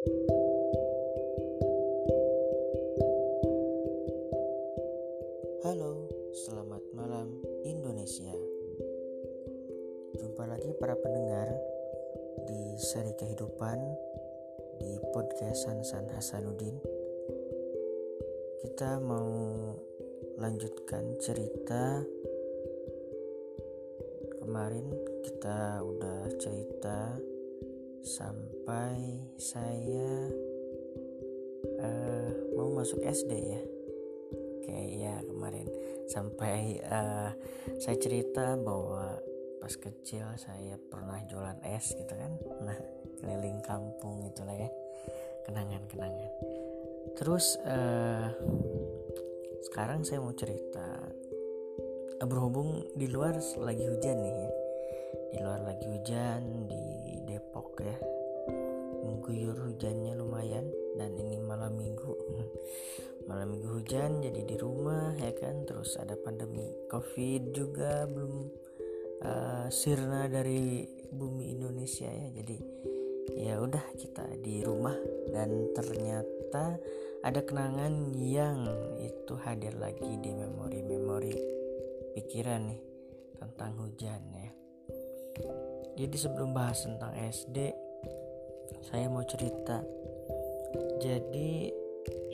Halo, selamat malam Indonesia. Jumpa lagi para pendengar di seri kehidupan di podcast Sansan Hasanuddin. Kita mau lanjutkan cerita kemarin kita udah cerita sampai saya uh, mau masuk SD ya. Kayak ya kemarin. Sampai uh, saya cerita bahwa pas kecil saya pernah jualan es gitu kan. Nah keliling kampung itulah ya. Kenangan-kenangan. Terus uh, sekarang saya mau cerita. Berhubung di luar lagi hujan nih ya. Di luar lagi hujan di hujan jadi di rumah ya kan? Terus ada pandemi covid juga belum uh, sirna dari bumi Indonesia ya. Jadi ya udah kita di rumah. Dan ternyata ada kenangan yang itu hadir lagi di memori-memori pikiran nih tentang hujan ya. Jadi sebelum bahas tentang SD saya mau cerita. Jadi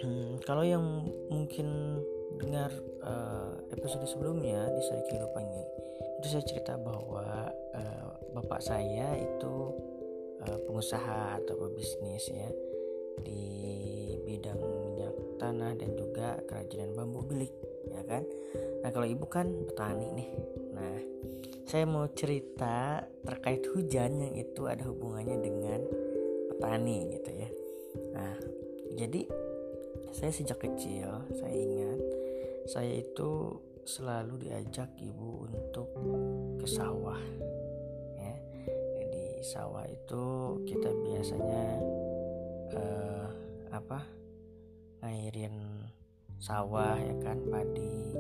hmm, kalau yang mungkin dengar uh, episode sebelumnya di seri kehidupan itu saya cerita bahwa uh, bapak saya itu uh, pengusaha atau pebisnis ya di bidang minyak tanah dan juga kerajinan bambu bilik ya kan? Nah kalau ibu kan petani nih. Nah saya mau cerita terkait hujan yang itu ada hubungannya dengan petani gitu ya. Nah jadi saya sejak kecil saya ingat saya itu selalu diajak ibu untuk ke sawah ya. Jadi sawah itu kita biasanya uh, apa ngairin sawah ya kan padi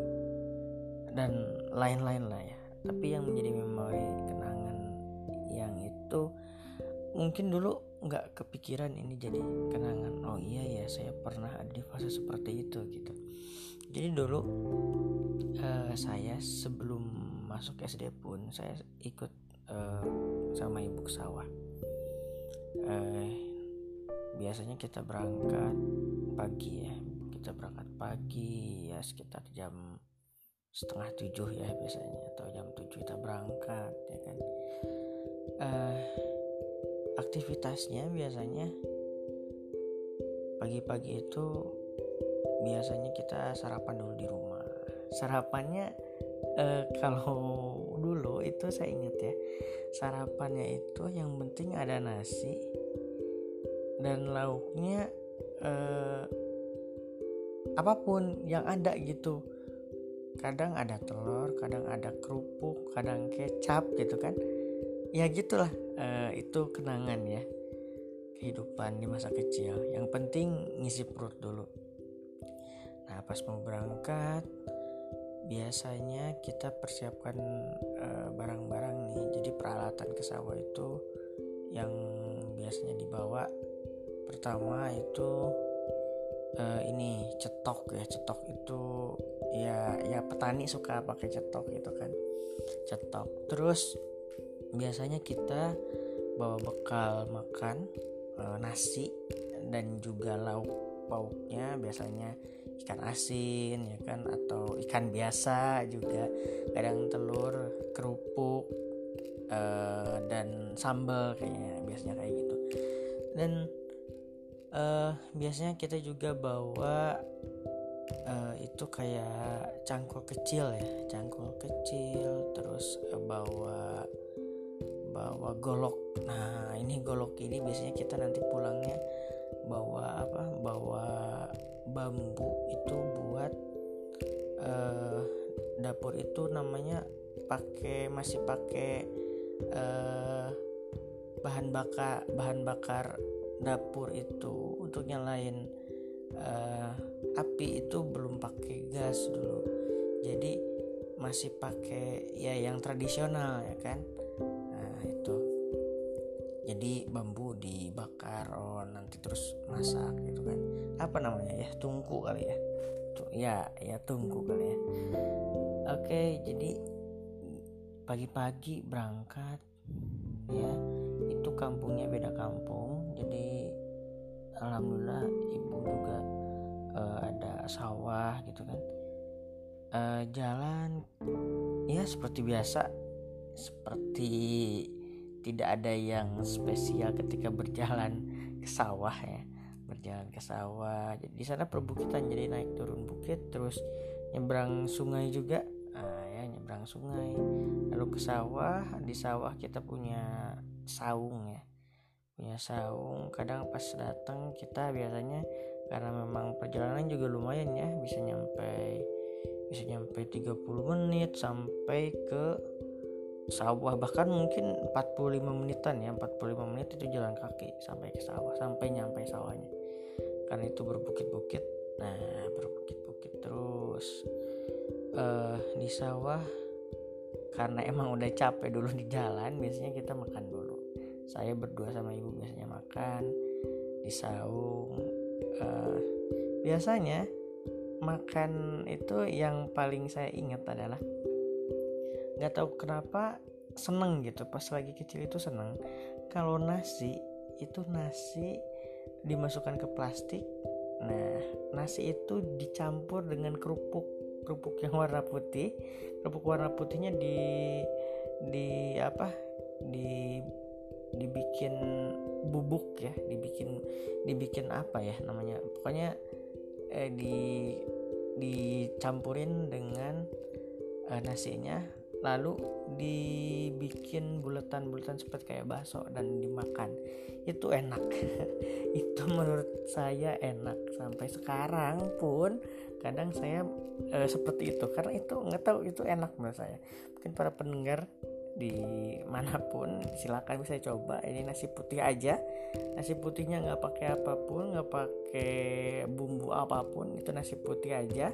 dan lain-lain lah ya. Tapi yang menjadi memori kenangan yang itu mungkin dulu nggak kepikiran ini jadi kenangan. Oh iya ya saya pernah ada di fase seperti itu gitu. Jadi dulu uh, saya sebelum masuk SD pun saya ikut uh, sama ibu ke sawah. Uh, biasanya kita berangkat pagi ya. Kita berangkat pagi ya sekitar jam setengah tujuh ya biasanya atau jam tujuh kita berangkat ya kan. Uh, aktivitasnya biasanya pagi-pagi itu biasanya kita sarapan dulu di rumah. Sarapannya eh, kalau dulu itu saya ingat ya sarapannya itu yang penting ada nasi dan lauknya eh, apa pun yang ada gitu. Kadang ada telur kadang ada kerupuk kadang kecap gitu kan ya gitulah uh, itu kenangan ya kehidupan di masa kecil. Yang penting ngisi perut dulu. Nah pas mau berangkat biasanya kita persiapkan barang barang-barang nih. Jadi peralatan ke sawah itu yang biasanya dibawa pertama itu uh, ini cetok ya. Cetok itu ya ya petani suka pakai cetok gitu kan. Cetok. Terus biasanya kita bawa bekal makan e, nasi dan juga lauk pauknya biasanya ikan asin ya kan atau ikan biasa juga. Kadang telur kerupuk e, dan sambal kayaknya biasanya kayak gitu. Dan e, biasanya kita juga bawa itu kayak cangkul kecil ya cangkul kecil terus bawa bawa golok. Nah ini golok ini biasanya kita nanti pulangnya bawa apa? Bawa bambu itu buat uh, dapur itu namanya pakai masih pakai uh, bahan bakar bahan bakar dapur itu. Untuk nyalain uh, api itu belum pakai gas dulu. Jadi masih pakai ya yang tradisional ya kan jadi bambu dibakar oh nanti terus masak gitu kan. Apa namanya ya? Tungku kali ya? Tuh ya ya tungku kali ya. Oke jadi pagi-pagi berangkat ya. Itu kampungnya beda kampung jadi alhamdulillah ibu juga uh, ada sawah gitu kan. Uh, jalan ya seperti biasa seperti tidak ada yang spesial ketika berjalan ke sawah ya. Berjalan ke sawah. Di sana perbukitan jadi naik turun bukit terus nyebrang sungai juga. Nah, ya nyebrang sungai. Lalu ke sawah di sawah kita punya saung ya. Punya saung. Kadang pas datang kita biasanya karena memang perjalanan juga lumayan ya bisa nyampe bisa nyampe 30 menit sampai ke sawah bahkan mungkin 45 menitan ya 45 menit itu jalan kaki sampai ke sawah sampai nyampe sawahnya. Karena itu berbukit-bukit. Nah berbukit-bukit terus. Uh, di sawah karena emang udah capek dulu di jalan biasanya kita makan dulu. Saya berdua sama ibu biasanya makan di saung. Uh, biasanya makan itu yang paling saya ingat adalah nggak tahu kenapa seneng gitu. Pas lagi kecil itu seneng. Kalau nasi itu nasi dimasukkan ke plastik. Nah nasi itu dicampur dengan kerupuk. Kerupuk yang warna putih. Kerupuk warna putihnya di di apa? Di dibikin bubuk ya. Dibikin dibikin apa ya namanya? Pokoknya eh, di dicampurin dengan eh, nasinya lalu dibikin bulatan-bulatan seperti kayak bakso dan dimakan. Itu enak. Itu menurut saya enak. Sampai sekarang pun kadang saya e, seperti itu. Karena itu nggak tahu itu enak menurut saya. Mungkin para pendengar di mana pun silakan bisa coba. Ini nasi putih aja. Nasi putihnya nggak pakai apa pun nggak pakai bumbu apa pun. Itu nasi putih aja.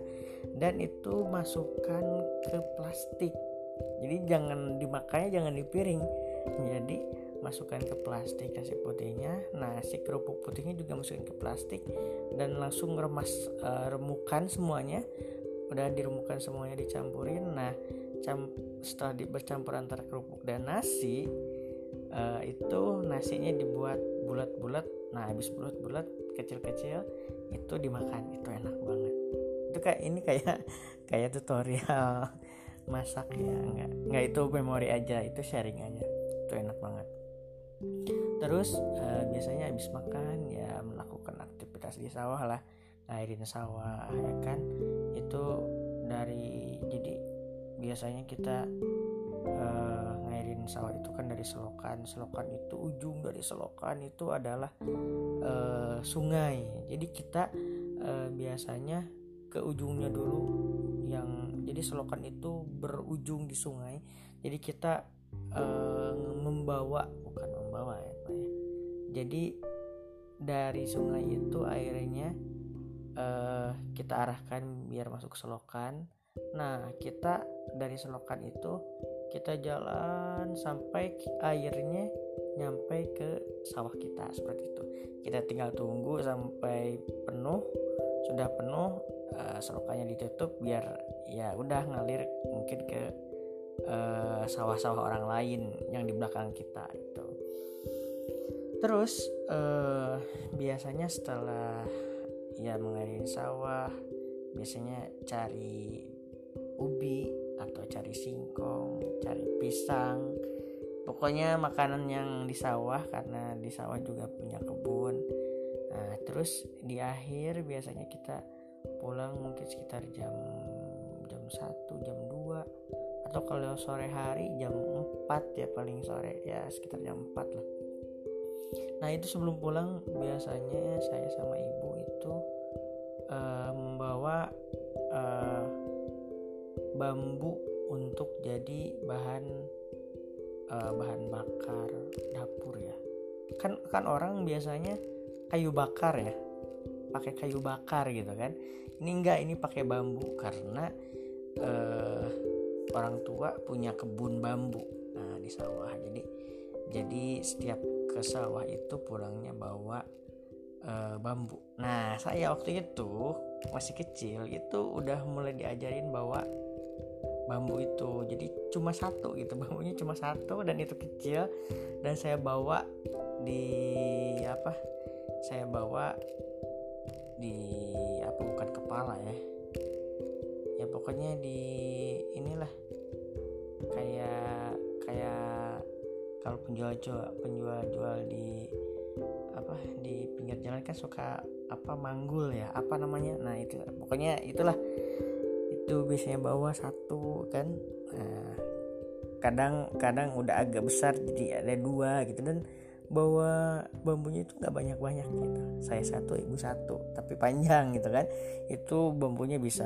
Dan itu masukkan ke plastik jadi jangan dimakannya jangan di piring jadi masukkan ke plastik nasi putihnya. Nah si kerupuk putihnya juga masukin ke plastik dan langsung remas uh, remukan semuanya. Udah diremukan semuanya dicampurin. Nah setelah di, antara kerupuk dan nasi uh, itu nasinya dibuat bulat-bulat. Nah habis bulat-bulat kecil-kecil itu dimakan. Itu enak banget. Itu kayak ini kayak kayak tutorial masak ya nggak nggak itu memori aja itu sharing aja itu enak banget. Terus uh, biasanya habis makan ya melakukan aktivitas di sawah lah ngairin sawah ya kan? Itu dari jadi biasanya kita uh, ngairin sawah itu kan dari selokan selokan itu ujung dari selokan itu adalah uh, sungai. Jadi kita biasanya ke ujungnya dulu yang jadi selokan itu berujung di sungai. Jadi kita uh, membawa bukan membawa ya pak ya. Jadi dari sungai itu airnya uh, kita arahkan biar masuk ke selokan. Nah kita dari selokan itu kita jalan sampai airnya nyampe ke sawah kita seperti itu. Kita tinggal tunggu sampai penuh sudah penuh uh, selokannya ditutup biar ya udah ngalir mungkin ke sawah sawah-sawah orang lain yang di belakang kita itu terus uh, biasanya setelah ya mengairi sawah biasanya cari ubi atau cari singkong cari pisang. Pokoknya makanan yang di sawah karena di sawah juga punya kebun. Nah terus di akhir biasanya kita pulang mungkin sekitar jam jam 1 jam 2 atau kalau sore hari jam 4 ya paling sore. Ya sekitar jam 4 lah. Nah itu sebelum pulang biasanya saya sama ibu itu uh, membawa uh, bambu untuk jadi bahan uh, bahan bakar dapur ya. Kan kan orang biasanya kayu bakar ya pakai kayu bakar gitu kan. Ini enggak ini pakai bambu karena uh, orang tua punya kebun bambu nah di sawah. Jadi jadi setiap ke sawah itu pulangnya bawa uh, bambu. Nah saya waktu itu masih kecil itu udah mulai diajarin bawa bambu itu. Jadi cuma satu gitu bambunya cuma satu dan itu kecil. Dan saya bawa di apa saya bawa di apa bukan kepala ya. Ya pokoknya di inilah. Kayak kayak kalau penjual jual penjual jual di apa di pinggir jalan kan suka apa manggul ya apa namanya? Nah itu pokoknya itulah. Itu biasanya bawa satu kan. Nah, kadang kadang udah agak besar jadi ada dua gitu. Dan bawa bambunya itu nggak banyak-banyak gitu. Saya satu ibu satu tapi panjang gitu kan. Itu bambunya bisa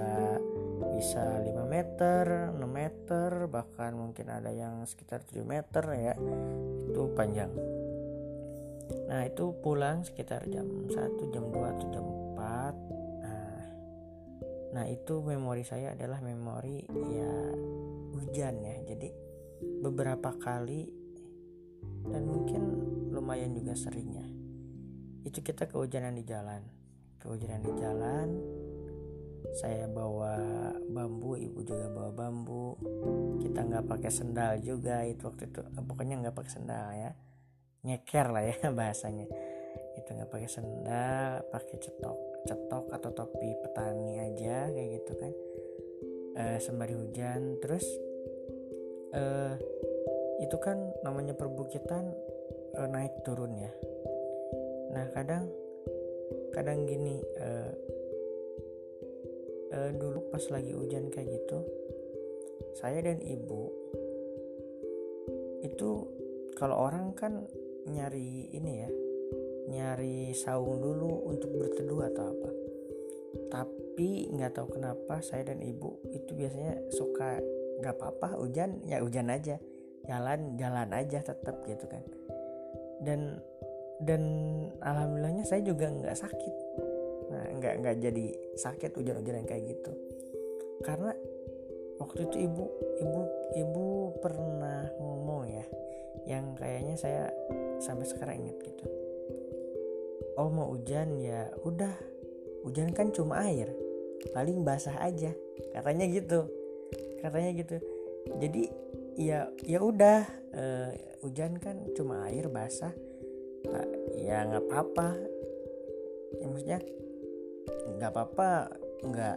bisa 5 meter 6 meter bahkan mungkin ada yang sekitar 7 meter ya. Itu panjang. Nah itu pulang sekitar jam 1 jam 2 atau jam 4 nah, nah itu memori saya adalah memori ya hujan ya. Jadi beberapa kali dan mungkin lumayan juga seringnya. Itu kita kehujanan di jalan. Kehujanan di jalan saya bawa bambu ibu juga bawa bambu. Kita nggak pakai sendal juga itu waktu itu. Pokoknya nggak pakai sendal ya. Nyeker lah ya bahasanya. Itu nggak pakai sendal pakai cetok. Cetok atau topi petani aja kayak gitu kan. E, sembari hujan. Terus eh, itu kan namanya perbukitan e, naik turun ya. Nah kadang kadang gini e, e, dulu pas lagi hujan kayak gitu saya dan ibu itu kalau orang kan nyari ini ya nyari saung dulu untuk berteduh atau apa. Tapi nggak tahu kenapa saya dan ibu itu biasanya suka nggak apa-apa hujan ya hujan aja jalan jalan aja tetap gitu kan. Dan dan alhamdulillahnya saya juga nggak sakit. Nah nggak nggak jadi sakit hujan-hujan yang kayak gitu. Karena waktu itu ibu ibu ibu pernah ngomong ya yang kayaknya saya sampai sekarang ingat gitu. Oh mau hujan ya udah. Hujan kan cuma air. Paling basah aja. Katanya gitu. Katanya gitu. Jadi ya ya udah uh, hujan kan cuma air basah. Uh, ya nggak apa-apa. Ya maksudnya nggak apa-apa nggak.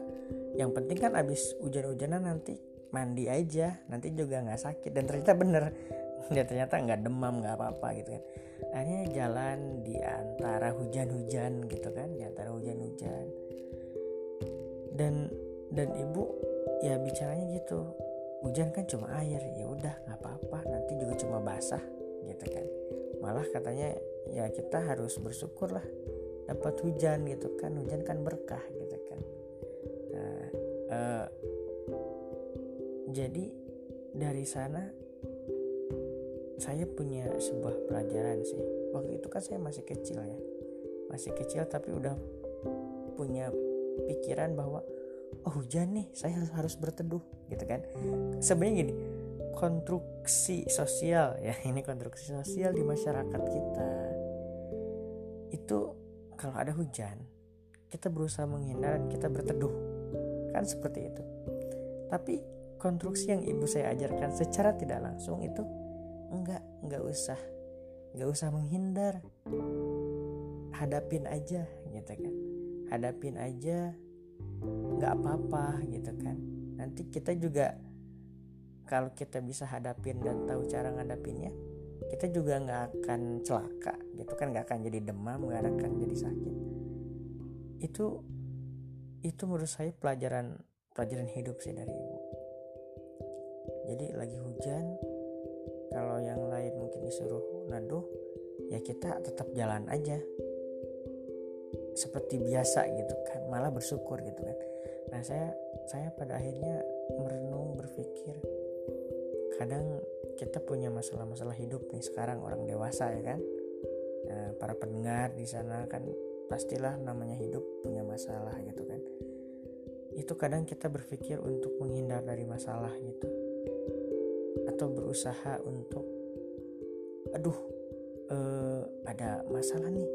Yang penting kan abis hujan-hujanan nanti mandi aja nanti juga nggak sakit. Dan ternyata bener dia ternyata nggak demam nggak apa-apa gitu kan. Akhirnya jalan di antara hujan-hujan gitu kan di antara hujan-hujan. Dan dan ibu ya bicaranya gitu hujan kan cuma air ya udah nggak apa-apa nanti juga cuma basah gitu kan. Malah katanya ya kita harus bersyukur lah dapat hujan gitu kan. Hujan kan berkah gitu kan. Nah uh, jadi dari sana saya punya sebuah pelajaran sih. Waktu itu kan saya masih kecil ya. Masih kecil tapi udah punya pikiran bahwa oh hujan nih saya harus berteduh gitu kan. Sebenarnya gini konstruksi sosial ya ini konstruksi sosial di masyarakat kita itu kalau ada hujan kita berusaha menghindar dan kita berteduh kan seperti itu. Tapi konstruksi yang ibu saya ajarkan secara tidak langsung itu enggak enggak usah enggak usah menghindar. Hadapin aja gitu kan. Hadapin aja nggak apa-apa gitu kan. Nanti kita juga kalau kita bisa hadapin dan tahu cara ngadapinnya kita juga nggak akan celaka gitu kan nggak akan jadi demam nggak akan jadi sakit. Itu itu menurut saya pelajaran pelajaran hidup sih dari ibu. Jadi lagi hujan kalau yang lain mungkin disuruh naduh ya kita tetap jalan aja seperti biasa gitu kan malah bersyukur gitu kan. Nah saya saya pada akhirnya merenung berpikir kadang kita punya masalah-masalah hidup nih sekarang orang dewasa ya kan. Nah, para pendengar di sana kan pastilah namanya hidup punya masalah gitu kan. Itu kadang kita berpikir untuk menghindar dari masalah gitu. Atau berusaha untuk aduh uh, ada masalah nih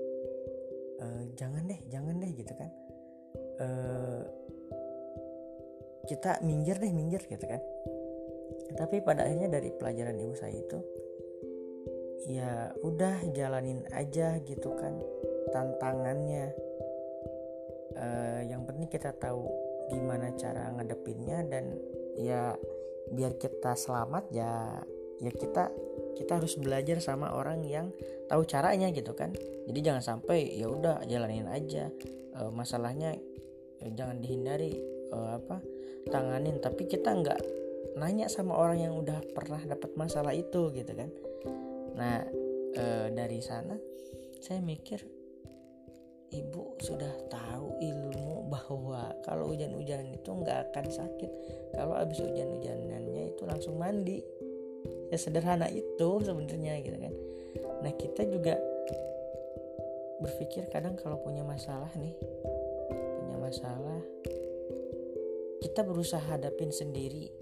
uh, jangan deh jangan deh gitu kan. Uh, kita minggir deh minggir gitu kan. Tapi pada akhirnya dari pelajaran ibu saya itu ya udah jalanin aja gitu kan tantangannya. Uh, yang penting kita tahu gimana cara ngadepinnya dan ya biar kita selamat ya ya kita kita harus belajar sama orang yang tahu caranya gitu kan. Jadi jangan sampai ya udah jalanin aja. Uh, masalahnya uh, jangan dihindari uh, apa tanganin. Tapi kita nggak nanya sama orang yang udah pernah dapat masalah itu gitu kan. Nah e, dari sana saya mikir ibu sudah tahu ilmu bahwa kalau hujan-hujanan itu nggak akan sakit. Kalau habis hujan-hujanannya itu langsung mandi ya sederhana itu sebenarnya gitu kan. Nah kita juga berpikir kadang kalau punya masalah nih punya masalah kita berusaha hadapin sendiri.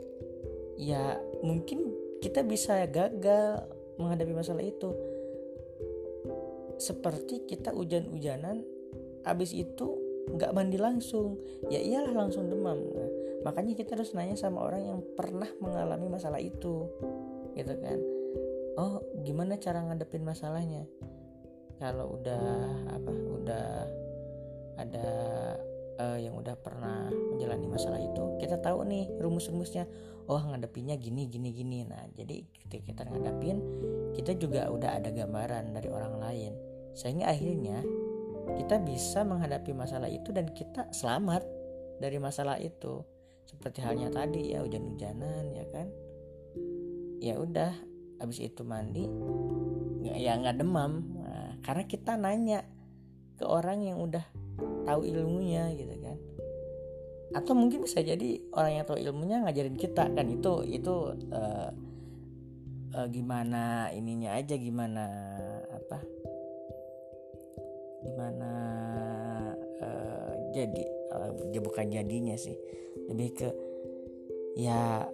Ya mungkin kita bisa gagal menghadapi masalah itu. Seperti kita hujan-hujanan abis itu nggak mandi langsung. Ya iyalah langsung demam. Nah, makanya kita harus nanya sama orang yang pernah mengalami masalah itu gitu kan. Oh gimana cara ngadepin masalahnya? Kalau udah apa udah ada uh, yang udah pernah menjalani masalah itu kita tahu nih rumus-rumusnya. Oh ngadepinnya gini gini gini. Nah jadi ketika kita ngadepin kita juga udah ada gambaran dari orang lain. Sehingga akhirnya kita bisa menghadapi masalah itu dan kita selamat dari masalah itu. Seperti halnya tadi ya hujan-hujanan ya kan ya udah habis itu mandi ya nggak demam. Nah, karena kita nanya ke orang yang udah tahu ilmunya gitu kan. Atau mungkin bisa jadi orang yang tahu ilmunya ngajarin kita kan itu itu uh, uh, gimana ininya aja gimana apa gimana uh, jadi uh, bukan jadinya sih. Lebih ke ya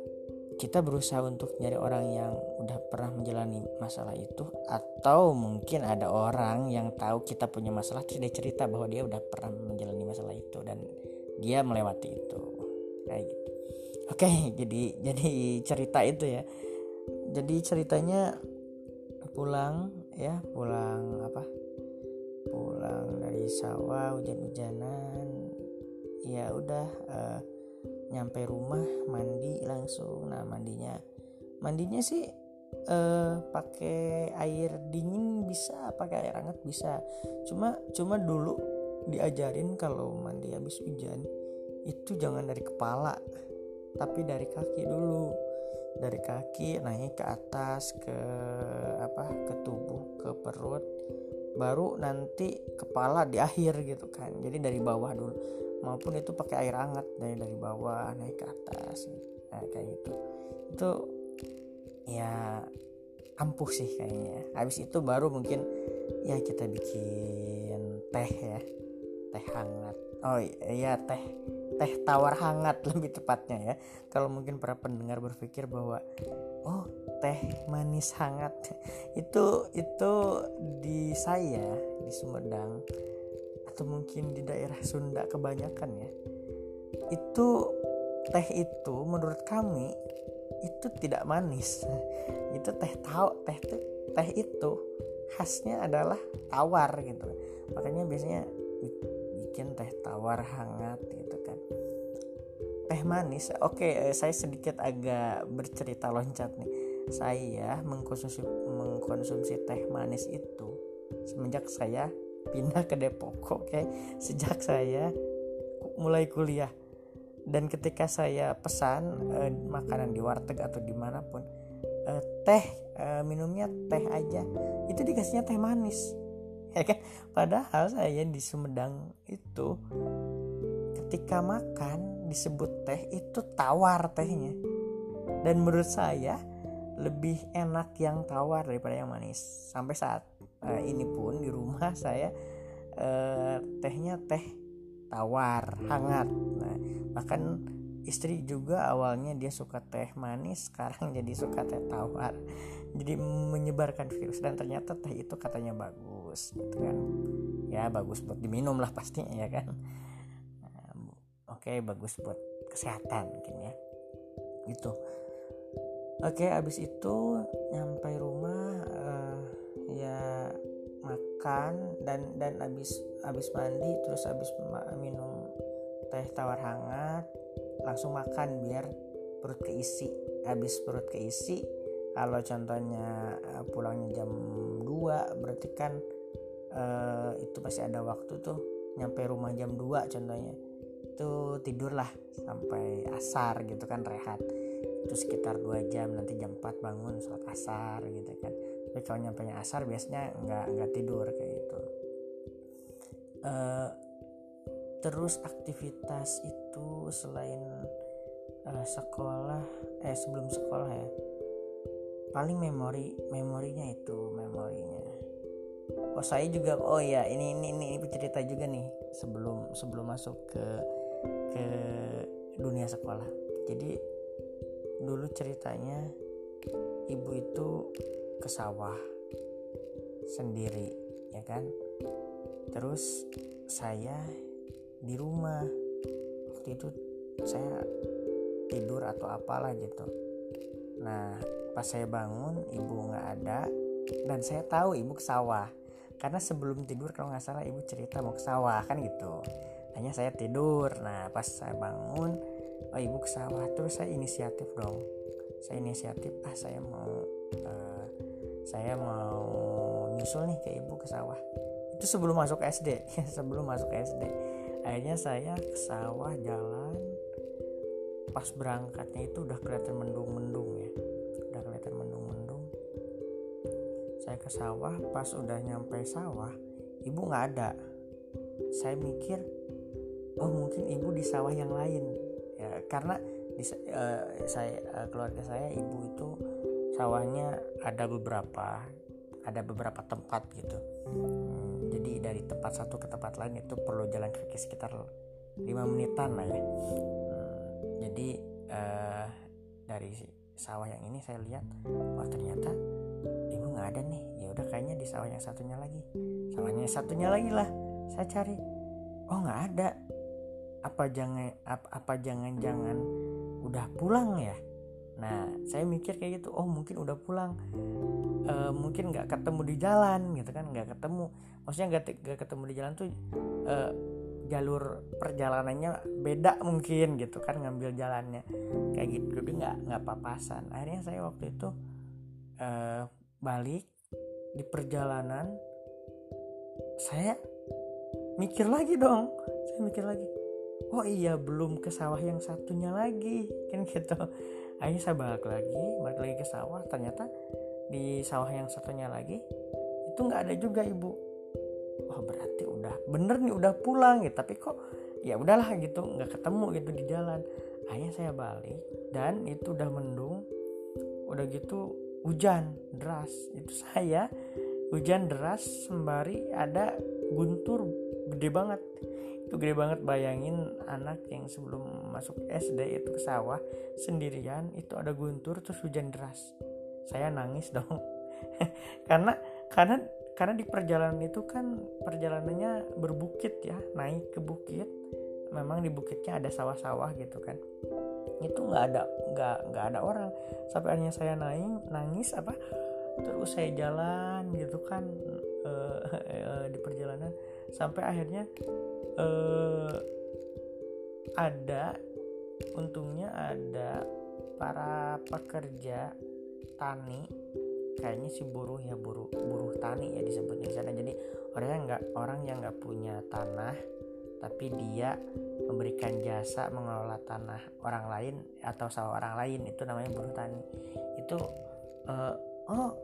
kita berusaha untuk nyari orang yang udah pernah menjalani masalah itu atau mungkin ada orang yang tahu kita punya masalah terus dia cerita bahwa dia udah pernah menjalani masalah itu dan dia melewati itu. Kayak gitu. Oke jadi jadi cerita itu ya. Jadi ceritanya pulang ya pulang apa? Pulang dari sawah hujan-hujanan. Ya udah uh, nyampe rumah mandi langsung. Nah mandinya. Mandinya sih eh, pakai air dingin bisa pakai air hangat bisa. Cuma cuma dulu diajarin kalau mandi habis hujan itu jangan dari kepala tapi dari kaki dulu. Dari kaki naik ke atas ke apa ke tubuh ke perut baru nanti kepala di akhir gitu kan. Jadi dari bawah dulu maupun itu pakai air hangat dari dari bawah naik ke atas nah, kayak gitu. Itu ya ampuh sih kayaknya. Habis itu baru mungkin ya kita bikin teh ya teh hangat. Oh iya teh teh tawar hangat lebih tepatnya ya. Kalau mungkin para pendengar berpikir bahwa oh teh manis hangat. Itu itu di saya di Sumedang atau mungkin di daerah Sunda kebanyakan ya itu teh itu menurut kami itu tidak manis. Itu teh tahu teh itu teh itu khasnya adalah tawar gitu. Makanya biasanya bikin teh tawar hangat gitu kan. Teh manis oke eh, saya sedikit agak bercerita loncat nih. Saya mengkonsumsi mengkonsumsi teh manis itu semenjak saya pindah ke Depok oke? Okay? sejak saya mulai kuliah. Dan ketika saya pesan eh, makanan di warteg atau di mana pun eh, teh eh, minumnya teh aja. Itu dikasihnya teh manis ya kan? Padahal saya di Sumedang itu ketika makan disebut teh itu tawar tehnya. Dan menurut saya lebih enak yang tawar daripada yang manis. Sampai saat uh, ini pun di rumah saya uh, tehnya teh tawar hangat. Nah bahkan istri juga awalnya dia suka teh manis sekarang jadi suka teh tawar. Jadi menyebarkan virus dan ternyata teh itu katanya bagus gitu kan. Ya bagus buat diminum lah pastinya ya kan. Nah, oke bagus buat kesehatan mungkin ya. Gitu. Oke abis itu nyampe rumah uh, ya makan dan dan abis abis mandi terus abis minum teh tawar hangat langsung makan biar perut keisi. Habis perut keisi kalau contohnya eh, pulangnya jam 2 berarti kan uh, itu masih ada waktu tuh nyampe rumah jam 2 contohnya itu tidurlah sampai asar gitu kan rehat. Itu sekitar 2 jam nanti jam 4 bangun sholat asar gitu kan tapi kalau nyampe asar biasanya nggak nggak tidur kayak gitu. Uh, terus aktivitas itu selain uh, sekolah eh sebelum sekolah ya paling memori memorinya itu memorinya. Oh saya juga oh ya ini ini ini, ini cerita juga nih sebelum sebelum masuk ke ke dunia sekolah. Jadi dulu ceritanya ibu itu ke sawah sendiri ya kan? Terus saya di rumah. Waktu itu saya tidur atau apalah gitu. Nah pas saya bangun ibu nggak ada dan saya tahu ibu ke sawah. Karena sebelum tidur kalau nggak salah ibu cerita mau ke sawah kan gitu. Hanya saya tidur. Nah pas saya bangun oh ibu ke sawah. Terus saya inisiatif dong. Saya inisiatif ah saya mau saya mau nyusul nih ke ibu ke sawah. Itu sebelum masuk SD sebelum masuk SD akhirnya saya ke sawah jalan. Pas berangkatnya itu udah kelihatan mendung-mendung ya. Udah kelihatan mendung-mendung. Saya ke sawah pas udah nyampe sawah ibu nggak ada. Saya mikir oh mungkin ibu di sawah yang lain. Ya karena di, uh, saya uh, keluarga saya ibu itu sawahnya ada beberapa ada beberapa tempat gitu. Hmm, jadi dari tempat satu ke tempat lain itu perlu jalan kaki sekitar 5 menitan lah ya. Hmm, jadi uh, dari sawah yang ini saya lihat wah ternyata ibu nggak ada nih. Ya udah kayaknya di sawah yang satunya lagi. Sawahnya satunya lagi lah saya cari. Oh nggak ada. Apa jangan apa, apa jangan jangan udah pulang ya nah saya mikir kayak gitu oh mungkin udah pulang. E, mungkin nggak ketemu di jalan gitu kan nggak ketemu. Maksudnya nggak ketemu di jalan tuh e, jalur perjalanannya beda mungkin gitu kan ngambil jalannya. Kayak gitu jadi nggak nggak papasan. Akhirnya saya waktu itu e, balik di perjalanan saya mikir lagi dong saya mikir lagi oh iya belum ke sawah yang satunya lagi kan gitu akhirnya saya balik lagi balik lagi ke sawah. Ternyata di sawah yang satunya lagi itu nggak ada juga ibu. Wah berarti udah bener nih udah pulang gitu. Tapi kok ya udahlah gitu nggak ketemu gitu di jalan. Akhirnya saya balik dan itu udah mendung. Udah gitu hujan deras. Itu saya hujan deras sembari ada guntur gede banget itu gede banget bayangin anak yang sebelum masuk SD itu ke sawah sendirian itu ada guntur terus hujan deras. Saya nangis dong. Karena karena karena di perjalanan itu kan perjalanannya berbukit ya naik ke bukit memang di bukitnya ada sawah-sawah gitu kan. Itu nggak ada nggak nggak ada orang. Sampai akhirnya saya naik nangis apa terus saya jalan gitu kan uh, uh, di perjalanan sampai akhirnya uh, ada untungnya ada para pekerja tani. Kayaknya si buruh ya buruh buruh tani ya disebutnya di sana. Jadi orang yang nggak orang yang nggak punya tanah tapi dia memberikan jasa mengelola tanah orang lain atau sawah orang lain itu namanya buruh tani. Itu uh, oh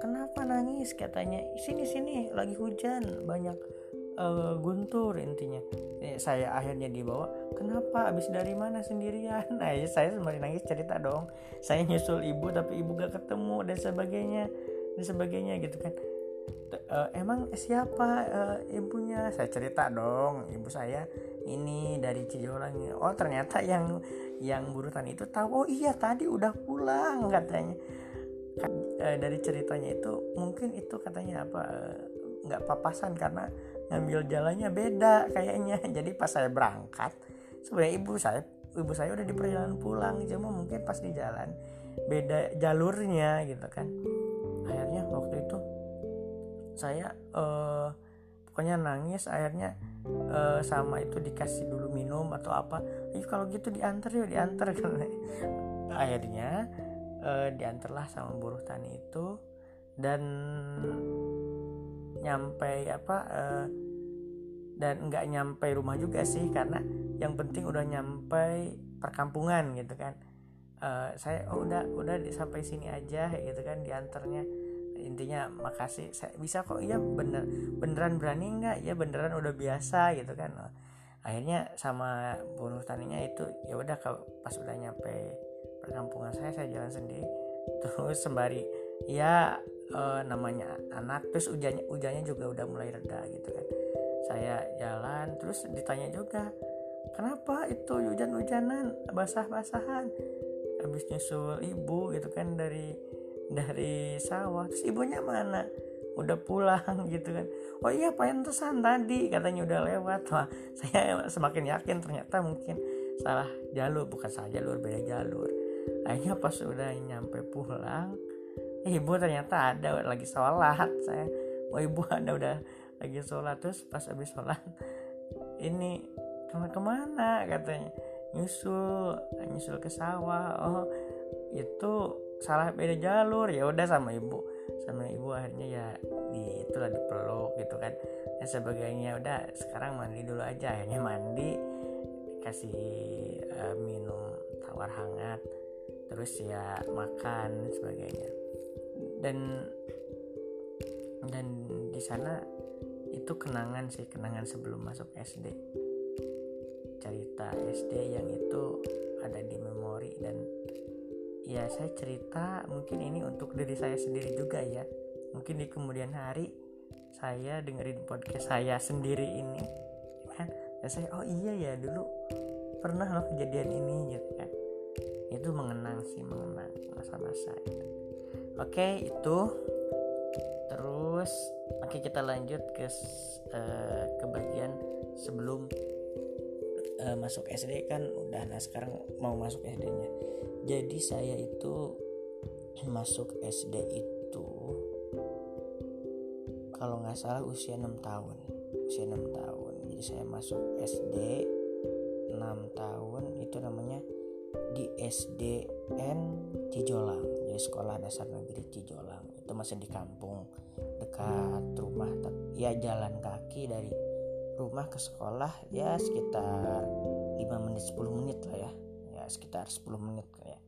kenapa nangis? katanya. Sini sini lagi hujan banyak uh, guntur intinya. Eh, saya akhirnya dibawa kenapa? Abis dari mana sendirian? Nah ya saya sembari nangis cerita dong. Saya nyusul ibu tapi ibu gak ketemu dan sebagainya dan sebagainya gitu kan. Uh, emang siapa uh, ibunya? Saya cerita dong ibu saya ini dari Cijolang. Oh ternyata yang yang burutan itu tahu. Oh iya tadi udah pulang katanya. Eh, dari ceritanya itu mungkin itu katanya apa nggak papasan karena ngambil jalannya beda kayaknya. Jadi pas saya berangkat sebenarnya ibu saya ibu saya udah di perjalanan pulang. Cuma mungkin pas di jalan beda jalurnya gitu kan. Akhirnya waktu itu saya eh, pokoknya nangis. Akhirnya uh, sama itu dikasih dulu minum atau apa. Ih, kalau gitu diantar yuk diantar. Akhirnya uh, diantarlah sama buruh tani itu. Dan nyampe apa uh, dan nggak nyampe rumah juga sih karena yang penting udah nyampe perkampungan gitu kan. Uh, saya oh, udah udah sampai sini aja gitu kan diantarnya. Intinya makasih. Saya bisa kok iya bener beneran berani nggak? Ya beneran udah biasa gitu kan. Oh, akhirnya sama bunuh taninya itu ya udah kalau pas udah nyampe perkampungan saya saya jalan sendiri. Terus sembari ya eh, namanya anak terus hujannya hujannya juga udah mulai reda gitu kan. Saya jalan terus ditanya juga kenapa itu hujan-hujanan? Basah-basahan. Habis nyusul ibu gitu kan dari dari sawah. Terus ibunya mana? Udah pulang gitu kan. Oh iya pantesan tadi katanya udah lewat. Wah saya semakin yakin ternyata mungkin salah jalur. Bukan salah jalur beda jalur. Akhirnya pas udah nyampe pulang ibu ternyata ada lagi sholat. Saya oh ibu ada udah lagi sholat. Terus pas habis sholat ini ke mana ke mana? katanya. Nyusul nyusul ke sawah. Oh itu salah beda jalur. Ya udah sama ibu. Sama ibu akhirnya ya di itulah dipeluk gitu kan. Dan sebagainya. Udah sekarang mandi dulu aja. Akhirnya mandi kasih uh, minum tawar hangat. Terus ya makan sebagainya dan dan di sana itu kenangan sih kenangan sebelum masuk SD cerita SD yang itu ada di memori dan ya saya cerita mungkin ini untuk diri saya sendiri juga ya. Mungkin di kemudian hari saya dengerin podcast saya sendiri ini. Kan ya saya oh iya ya dulu pernah loh kejadian ini gitu kan. Itu mengenang sih mengenang masa-masa itu oke itu. Terus oke kita lanjut ke uh, ke bagian sebelum uh, masuk SD kan udah nah sekarang mau masuk SD-nya jadi saya itu masuk SD itu kalau nggak salah usia 6 tahun. Usia 6 tahun. Jadi saya masuk SD 6 tahun itu namanya di SDN Cijolang jadi sekolah dasar negeri Cijolang. Itu masih di kampung dekat rumah ya jalan kaki dari rumah ke sekolah ya sekitar 5 menit 10 menit lah ya. Ya sekitar 10 menit kayak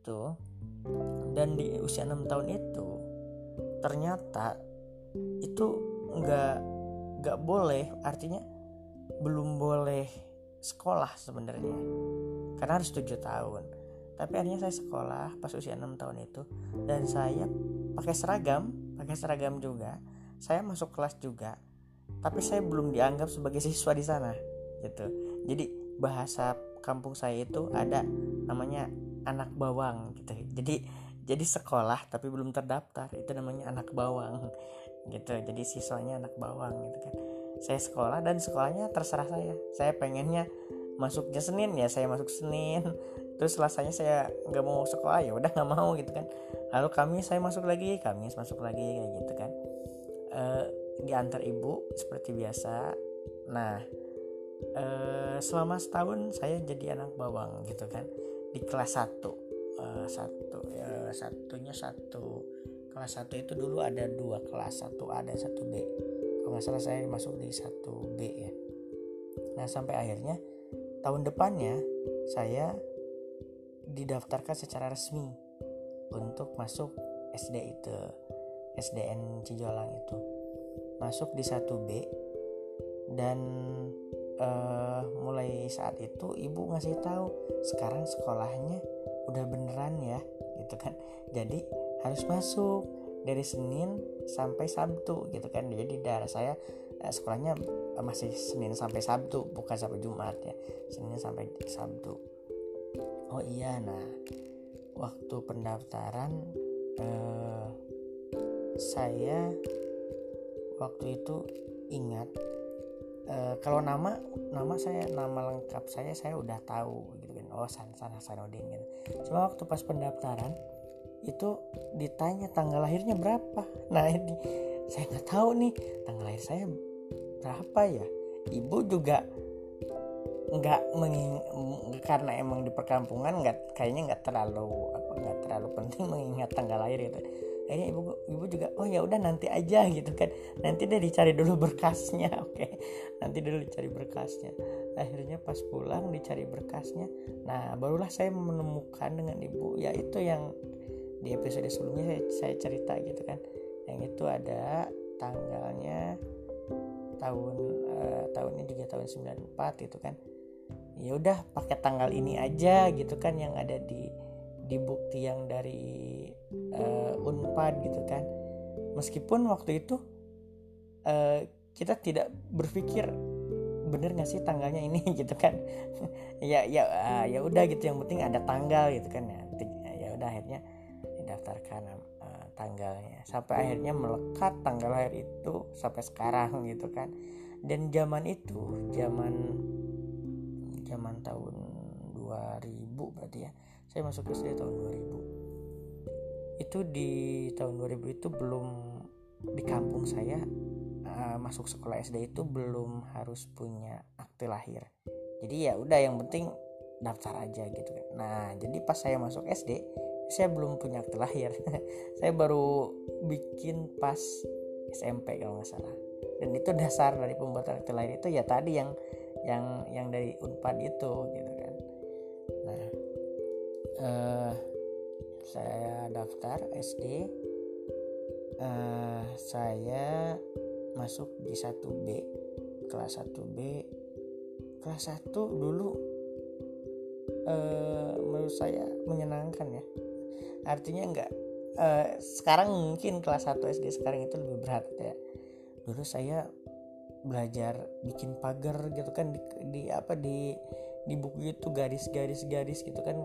itu. Dan di usia 6 tahun itu ternyata itu nggak nggak boleh artinya belum boleh sekolah sebenarnya karena harus 7 tahun. Tapi akhirnya saya sekolah pas usia 6 tahun itu. Dan saya pakai seragam pakai seragam juga. Saya masuk kelas juga. Tapi saya belum dianggap sebagai siswa di sana gitu. Jadi bahasa kampung saya itu ada namanya anak bawang gitu. Jadi jadi sekolah tapi belum terdaftar. Itu namanya anak bawang gitu. Jadi siswanya anak bawang gitu kan. Saya sekolah dan sekolahnya terserah saya. Saya pengennya masuknya Senin ya saya masuk Senin. Terus selasanya saya nggak mau sekolah ya udah nggak mau gitu kan. Lalu kami saya masuk lagi kami masuk lagi kayak gitu kan. E, diantar ibu seperti biasa. Nah eh, selama setahun saya jadi anak bawang gitu kan. Di kelas 1 eh, satu ya satunya satu. Kelas satu itu dulu ada dua kelas satu A dan satu B. Kalau nggak salah saya masuk di satu B ya. Nah sampai akhirnya tahun depannya saya didaftarkan secara resmi untuk masuk SD itu SDN Cijolang itu. Masuk di 1B dan uh, mulai saat itu ibu ngasih tahu sekarang sekolahnya udah beneran ya gitu kan. Jadi harus masuk dari Senin sampai Sabtu gitu kan. Jadi daerah saya uh, sekolahnya masih Senin sampai Sabtu bukan sampai Jumat ya. Senin sampai Sabtu. Oh iya nah waktu pendaftaran uh, saya waktu itu ingat uh, kalau nama nama saya nama lengkap saya saya udah tahu gitu kan. Oh San San Hasanuddin gitu. Cuma waktu pas pendaftaran itu ditanya tanggal lahirnya berapa. Nah ini saya nggak tahu nih tanggal lahir saya berapa ya? Ibu juga nggak menging karena emang di perkampungan nggak kayaknya nggak terlalu apa nggak terlalu penting mengingat tanggal lahir gitu. Kayaknya ibu ibu juga oh ya udah nanti aja gitu kan. Nanti deh dicari dulu berkasnya oke. Nanti dulu dicari berkasnya. Akhirnya pas pulang dicari berkasnya nah barulah saya menemukan dengan ibu ya itu yang di episode sebelumnya saya, saya cerita gitu kan. Yang itu ada tanggalnya tahun uh, tahunnya juga tahun 94 gitu kan. Ya udah pakai tanggal ini aja gitu kan yang ada di di bukti yang dari uh, Unpad gitu kan. Meskipun waktu itu uh, kita tidak berpikir bener gak sih tanggalnya ini? gitu kan. Ya ya uh, ya udah gitu yang penting ada tanggal gitu kan. Ya ya udah akhirnya didaftarkan tanggalnya. Sampai akhirnya melekat tanggal lahir itu sampai sekarang gitu kan. Dan zaman itu zaman zaman tahun 2000 berarti ya. Saya masuk SD tahun 2000 itu di tahun 2000 itu belum di kampung saya uh, masuk sekolah SD itu belum harus punya akte lahir. Jadi ya udah yang penting daftar aja gitu kan. Nah jadi pas saya masuk SD saya belum punya akte lahir saya baru bikin pas SMP kalau nggak salah. Dan itu dasar dari pembuatan akte lahir itu ya tadi yang yang yang dari unpad itu gitu kan. Nah uh, saya daftar SD uh, eh, saya masuk di 1B kelas 1B kelas 1 dulu uh, menurut saya menyenangkan ya artinya enggak uh, sekarang mungkin kelas 1 SD sekarang itu lebih berat ya. Dulu saya belajar bikin pagar gitu kan di, di apa di di buku itu garis-garis garis gitu kan.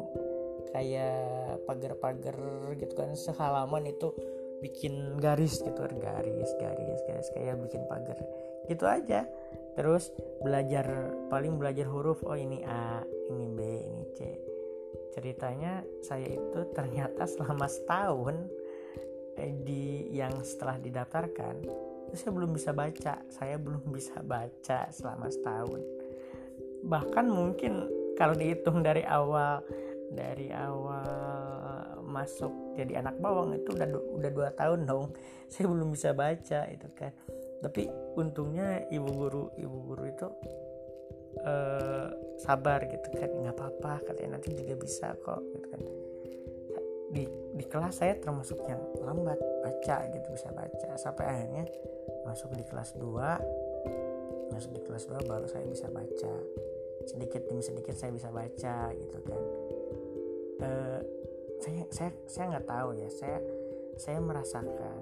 Kayak pagar-pagar gitu kan sehalaman itu bikin garis gitu kan garis garis garis kayak bikin pagar. Gitu aja. Terus belajar paling belajar huruf oh ini A ini B ini C ceritanya saya itu ternyata selama setahun eh, di yang setelah didaftarkan itu saya belum bisa baca. Saya belum bisa baca selama setahun. Bahkan mungkin kalau dihitung dari awal dari awal masuk jadi anak bawang itu udah udah dua tahun dong. Saya belum bisa baca itu kan. Tapi untungnya ibu guru ibu guru itu uh, sabar gitu kan nggak apa-apa katanya nanti juga bisa kok gitu kan. Di di kelas saya termasuk yang lambat baca gitu bisa baca. Sampai akhirnya masuk di kelas 2 masuk di kelas 2 baru saya bisa baca. Sedikit demi sedikit saya bisa baca gitu kan. Uh, saya saya saya nggak tahu ya saya saya merasakan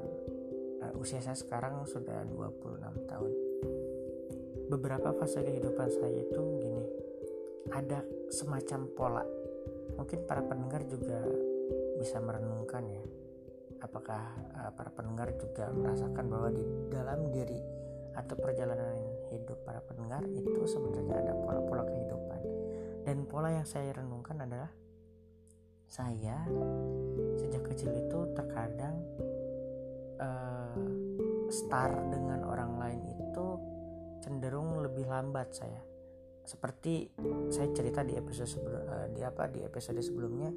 uh, usia saya sekarang sudah 26 tahun. Beberapa fase kehidupan saya itu gini ada semacam pola. Mungkin para pendengar juga bisa merenungkan ya. Apakah uh, para pendengar juga merasakan bahwa di dalam diri atau perjalanan hidup para pendengar itu sebenarnya ada pola-pola kehidupan. Dan pola yang saya renungkan adalah saya sejak kecil itu terkadang uh, start dengan orang lain itu cenderung lebih lambat saya seperti saya cerita di episode sebelum uh, di apa di episode sebelumnya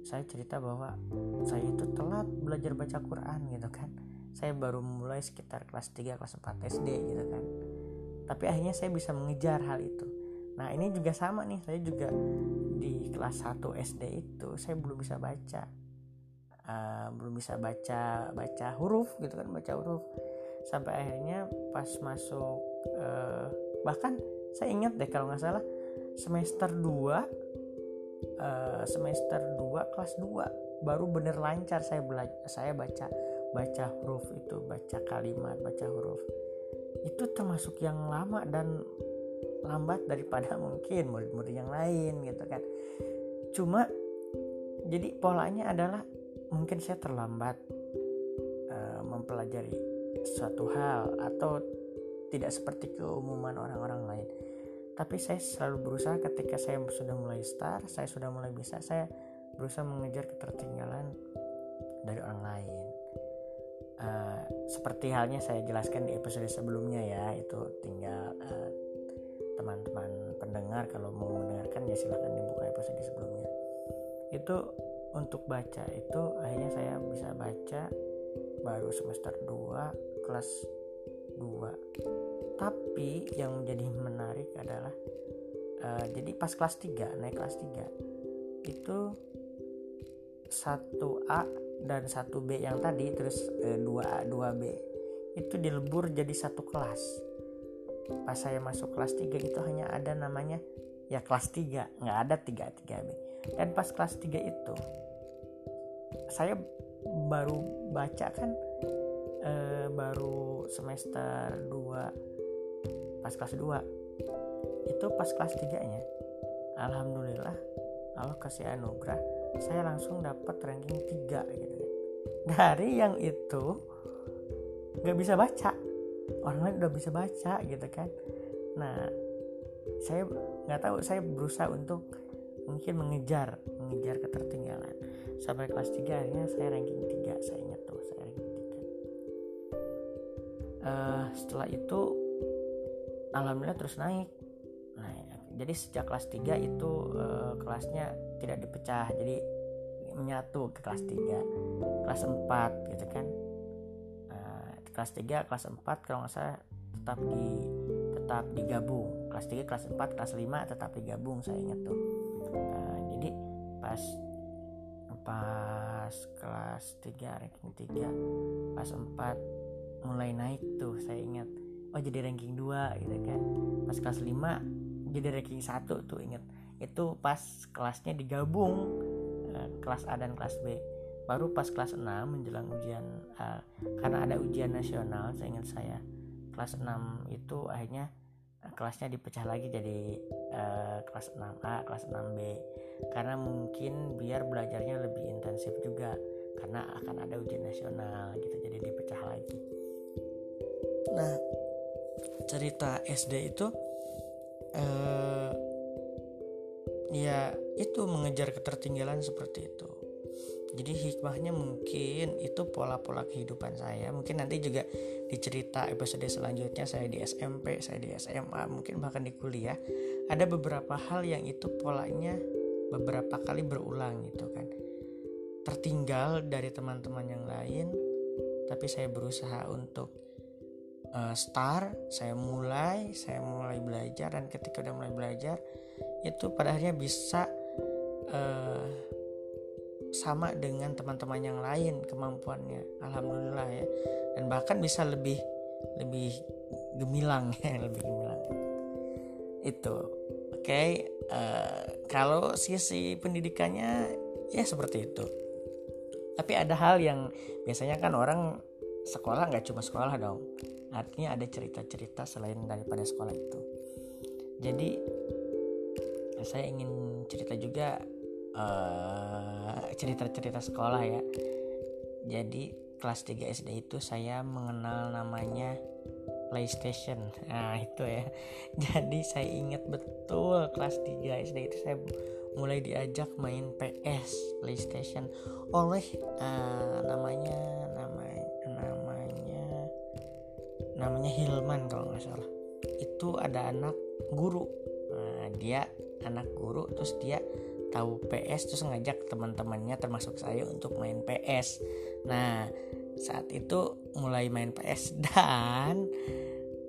saya cerita bahwa saya itu telat belajar baca Quran gitu kan. Saya baru mulai sekitar kelas 3 kelas 4 SD gitu kan. Tapi akhirnya saya bisa mengejar hal itu. Nah ini juga sama nih saya juga di kelas 1 SD itu saya belum bisa baca uh, belum bisa baca baca huruf gitu kan baca huruf. Sampai akhirnya pas masuk uh, bahkan saya ingat deh kalau nggak salah semester 2 uh, semester 2 kelas 2 baru bener lancar saya belajar saya baca baca huruf itu baca kalimat baca huruf. Itu termasuk yang lama dan lambat daripada mungkin murid-murid yang lain gitu kan. Cuma jadi polanya adalah mungkin saya terlambat uh, mempelajari suatu hal atau tidak seperti keumuman orang-orang lain. Tapi saya selalu berusaha ketika saya sudah mulai start saya sudah mulai bisa saya berusaha mengejar ketertinggalan dari orang lain. Uh, seperti halnya saya jelaskan di episode sebelumnya ya itu tinggal uh, teman-teman pendengar kalau mau mendengarkan ya silahkan dibuka episode sebelumnya. Itu untuk baca itu akhirnya saya bisa baca baru semester 2 kelas 2 tapi yang menjadi menarik adalah uh, jadi pas kelas 3 naik kelas 3 itu 1A dan 1B yang tadi terus uh, 2A 2B itu dilebur jadi satu kelas. Pas saya masuk kelas 3 itu hanya ada namanya ya kelas 3 nggak ada 3 3B dan pas kelas 3 itu saya baru baca kan eh, baru semester 2 pas kelas 2 itu pas kelas 3 nya Alhamdulillah Allah kasih anugerah saya langsung dapat ranking 3 gitu kan dari yang itu nggak bisa baca. Orang lain udah bisa baca gitu kan. Nah saya nggak tahu saya berusaha untuk mungkin mengejar mengejar ketertinggalan. Sampai kelas 3 akhirnya saya ranking 3 saya ingat tuh. saya ranking 3 uh, setelah itu alhamdulillah terus naik. Nah jadi sejak kelas 3 itu uh, kelasnya tidak dipecah. Jadi menyatu ke kelas 3 kelas 4 gitu kan. Kelas 3 kelas 4 kalau nggak salah tetap di tetap digabung. Kelas 3 kelas 4 kelas 5 tetap digabung saya ingat tuh. Nah, jadi pas pas kelas 3 ranking 3 kelas 4 mulai naik tuh saya ingat. Oh jadi ranking 2 gitu kan. Pas kelas 5 jadi ranking 1 tuh inget itu pas kelasnya digabung eh, kelas A dan kelas B. Baru pas kelas 6 menjelang ujian uh, karena ada ujian nasional saya ingat saya. Kelas 6 itu akhirnya uh, kelasnya dipecah lagi jadi kelas 6A kelas 6B karena mungkin biar belajarnya lebih intensif juga karena akan ada ujian nasional gitu. Jadi dipecah lagi nah cerita SD itu uh, ya itu mengejar ketertinggalan seperti itu. Jadi hikmahnya mungkin itu pola-pola kehidupan saya. Mungkin nanti juga dicerita episode selanjutnya saya di SMP saya di SMA mungkin bahkan di kuliah ada beberapa hal yang itu polanya beberapa kali berulang gitu kan. Tertinggal dari teman-teman yang lain tapi saya berusaha untuk uh, start saya mulai saya mulai belajar dan ketika udah mulai belajar itu pada akhirnya bisa uh, sama dengan teman-teman yang lain kemampuannya. Alhamdulillah ya. Dan bahkan bisa lebih lebih gemilang ya lebih gemilang. Itu. Oke okay. uh, eh, kalau sisi pendidikannya ya seperti itu. Tapi ada hal yang biasanya kan orang sekolah nggak cuma sekolah dong artinya ada cerita-cerita selain daripada sekolah itu. Jadi saya ingin cerita juga eh, cerita-cerita sekolah ya. Jadi kelas 3 SD itu saya mengenal namanya PlayStation. Nah itu ya. Jadi saya ingat betul kelas 3 SD itu saya mulai diajak main PS PlayStation. Oleh uh, namanya namanya Hilman kalau nggak salah itu ada anak guru nah, dia anak guru terus dia tahu PS terus ngajak teman-temannya termasuk saya untuk main PS. Nah, saat itu mulai main PS dan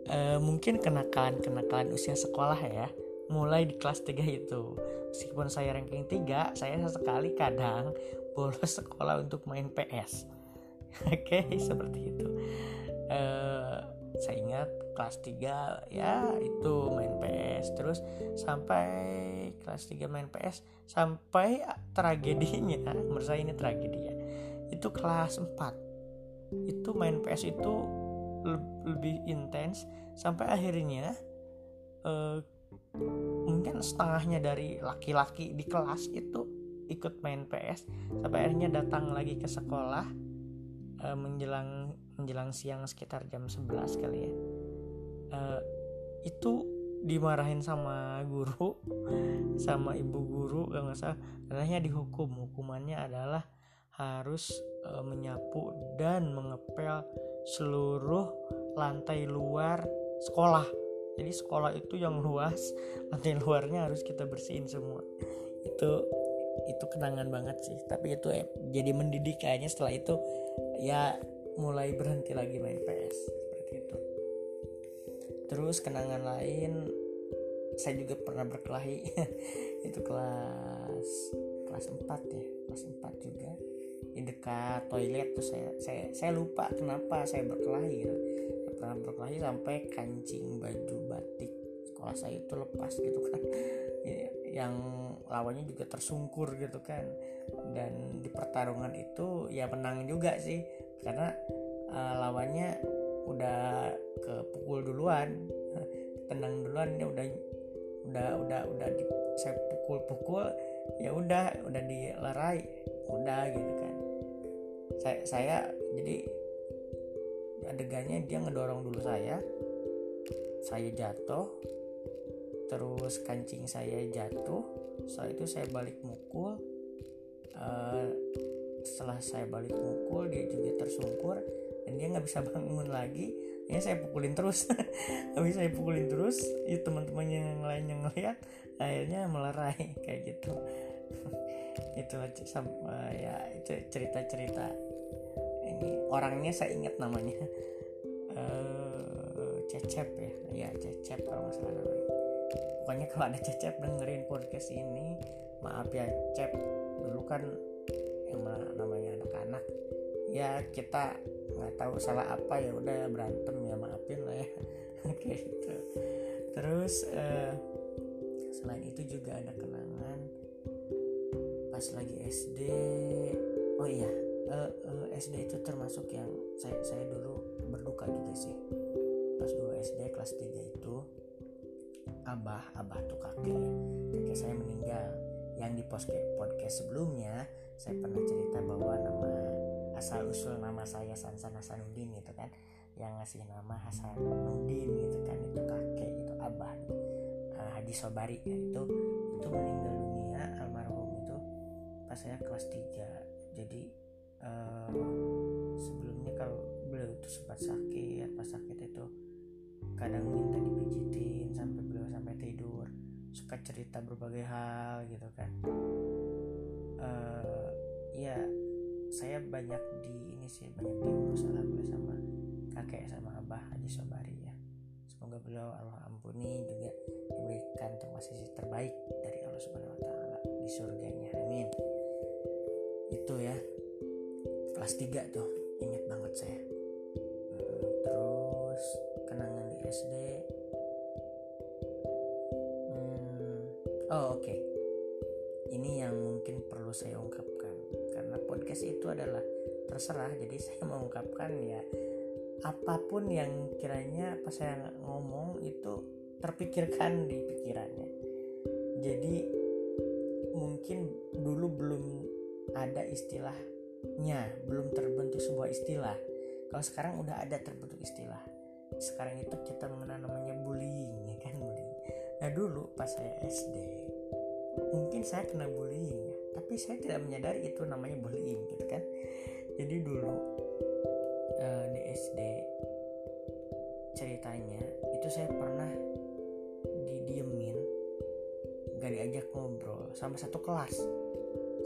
e, mungkin kenakalan-kenakalan usia sekolah ya mulai di kelas 3 itu. Meskipun saya ranking 3, saya sekali kadang bolos sekolah untuk main PS. Oke, seperti itu. E, saya ingat kelas 3 ya itu main PS terus sampai kelas 3 main PS sampai tragedinya menurut saya ini tragedi ya. Itu kelas 4 itu main PS itu lebih intens. Sampai akhirnya uh, mungkin setengahnya dari laki-laki di kelas itu ikut main PS sampai akhirnya datang lagi ke sekolah uh, menjelang menjelang siang sekitar jam 11 kali ya. Uh, itu dimarahin sama guru sama ibu guru kalau nggak salah. Katanya dihukum hukumannya adalah harus uh, menyapu dan mengepel seluruh lantai luar sekolah. Jadi sekolah itu yang luas lantai luarnya harus kita bersihin semua. Itu itu kenangan banget sih. Tapi itu eh, jadi mendidik kayaknya setelah itu ya mulai berhenti lagi main PS seperti itu. Terus kenangan lain saya juga pernah berkelahi. Itu kelas kelas 4 ya kelas 4 juga. Di dekat toilet tuh saya saya saya lupa kenapa saya berkelahi gitu pernah berkelahi sampai kancing baju batik. Sekolah saya itu lepas gitu kan. Yang lawannya juga tersungkur gitu kan. Dan di pertarungan itu ya menang juga sih karena uh, lawannya udah ke pukul duluan tenang duluan ya udah udah udah udah di, saya pukul-pukul ya udah udah dilerai udah gitu kan. Saya saya jadi adegannya dia ngedorong dulu saya saya jatuh terus kancing saya jatuh setelah itu saya balik mukul uh, setelah saya balik mukul dia juga tersungkur dan dia nggak bisa bangun lagi ya saya pukulin terus. Habis saya pukulin terus ya teman-teman yang lain yang ngeliat akhirnya melerai kayak gitu. Itu sama ya itu cerita-cerita ini. Orangnya saya ingat namanya. Uh, Cecep ya ya Cecep kalau nggak salah namanya. Pokoknya kalau ada Cecep dengerin podcast ini maaf ya Cep dulu kan yang namanya anak-anak. Ya kita nggak tahu salah apa ya udah berantem ya maafin lah ya. Kayak gitu. Terus uh, selain itu juga ada kenangan pas lagi SD oh iya uh, uh, SD itu termasuk yang saya saya dulu berduka juga sih. Pas dulu SD kelas 3 itu abah abah tuh kakek. Kakek saya meninggal. Yang di podcast sebelumnya saya pernah cerita bahwa nama asal usul nama saya Sansan Hasanuddin gitu kan. Yang ngasih nama Hasanuddin gitu kan itu kakek itu abah uh, Haji Sobari ya itu itu meninggal dunia almarhum itu pas saya kelas 3 jadi uh, sebelumnya kalau beliau itu sempat sakit pas sakit itu kadang minta dipijitin sampai beliau sampai tidur. Suka cerita berbagai hal gitu kan. Uh, ya saya banyak di ini sih banyak diurus alhamdulillah sama kakek sama abah Haji Sobari ya. Semoga beliau Allah ampuni juga diberikan termasih terbaik dari Allah Subhanahu Wa Taala di surganya. Amin. Itu ya kelas 3 tuh inget banget saya. Hmm, terus kenangan di SD hmm, oh oke. Okay. ini yang mungkin perlu saya ungkapkan karena podcast itu adalah terserah. Jadi saya mengungkapkan ya apa pun yang kiranya pas saya ngomong itu terpikirkan di pikirannya. Jadi mungkin dulu belum ada istilah nya belum terbentuk sebuah istilah. Kalau sekarang udah ada terbentuk istilah. Sekarang itu kita mengenal namanya bullying ya kan bullying. Nah dulu pas saya SD mungkin saya kena bullying. ya tapi saya tidak menyadari itu namanya bullying gitu kan. Jadi dulu uh, di SD ceritanya itu saya pernah didiemin gak diajak ngobrol sama satu kelas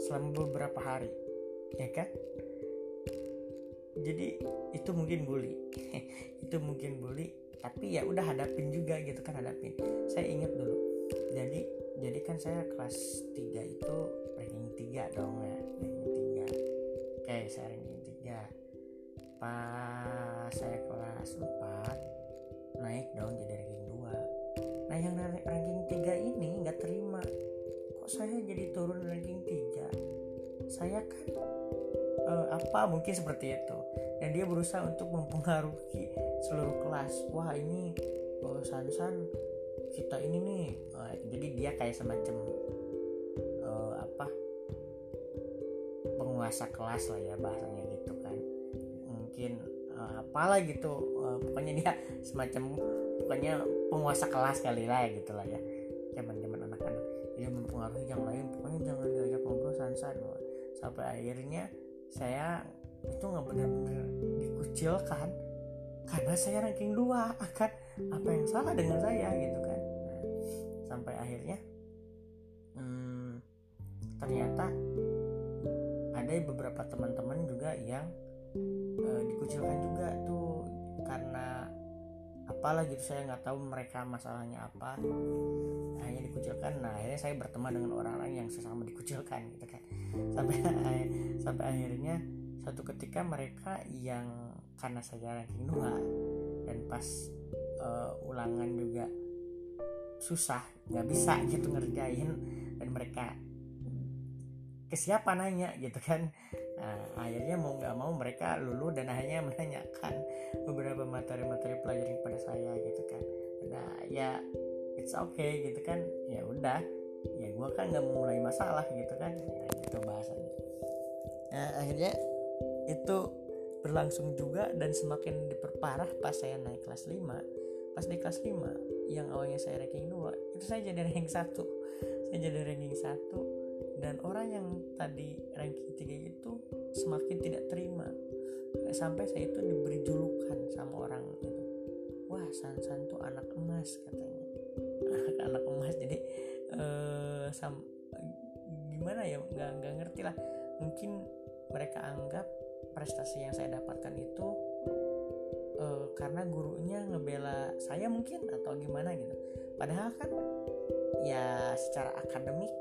selama beberapa hari ya kan? Jadi itu mungkin bully. Itu mungkin bully tapi ya udah hadapin juga gitu kan hadapin. Saya ingat dulu. Jadi jadi kan saya kelas 3 itu ranking 3 dong ya ranking 3 oke saya ranking 3 pas saya kelas 4 naik dong jadi ranking 2 nah yang ranking 3 ini nggak terima. Kok saya jadi turun ranking 3 saya kan uh, apa mungkin seperti itu. Dan dia berusaha untuk mempengaruhi seluruh kelas. Wah ini oh, san san kita ini nih uh, jadi dia kayak semacam uh, apa? Penguasa kelas lah ya bahasanya gitu kan. Mungkin uh, apalah gitu uh, pokoknya dia semacam pokoknya penguasa kelas kali lah gitu lah ya. Zaman anak-anak. Dia mempengaruhi yang lain pokoknya jangan diajak ngobrol san-san sampai akhirnya saya itu nggak benar-benar dikucilkan karena saya ranking dua akan apa yang salah dengan saya gitu sampai akhirnya hmm, ternyata ada beberapa teman-teman juga yang uh, dikucilkan juga tuh karena apalah gitu saya nggak tahu mereka masalahnya apa. Hanya dikucilkan nah akhirnya saya berteman dengan orang-orang yang sesama dikucilkan gitu kan. Sampai sampai akhirnya satu ketika mereka yang karena saya ranking dua dan pas uh, ulangan juga susah nggak bisa gitu ngerjain dan mereka ke siapa nanya gitu kan. Nah, akhirnya mau nggak mau mereka lulu dan akhirnya menanyakan beberapa materi-materi pelajaran kepada saya gitu kan. Nah ya it's okay gitu kan. Ya udah ya gue kan nggak mulai masalah gitu kan. Nah, gitu bahasanya. Nah akhirnya itu berlangsung juga dan semakin diperparah pas saya naik kelas 5 pas di kelas 5 yang awalnya saya ranking 2 itu saya jadi ranking 1 saya jadi ranking 1 dan orang yang tadi ranking 3 itu semakin tidak terima. Sampai saya itu diberi julukan sama orang itu. Wah San San tuh anak emas katanya. Anak anak emas jadi uh, sam gimana ya nggak nggak ngerti lah. Mungkin mereka anggap prestasi yang saya dapatkan itu uh, karena gurunya ngebela saya mungkin atau gimana gitu. Padahal kan ya secara akademik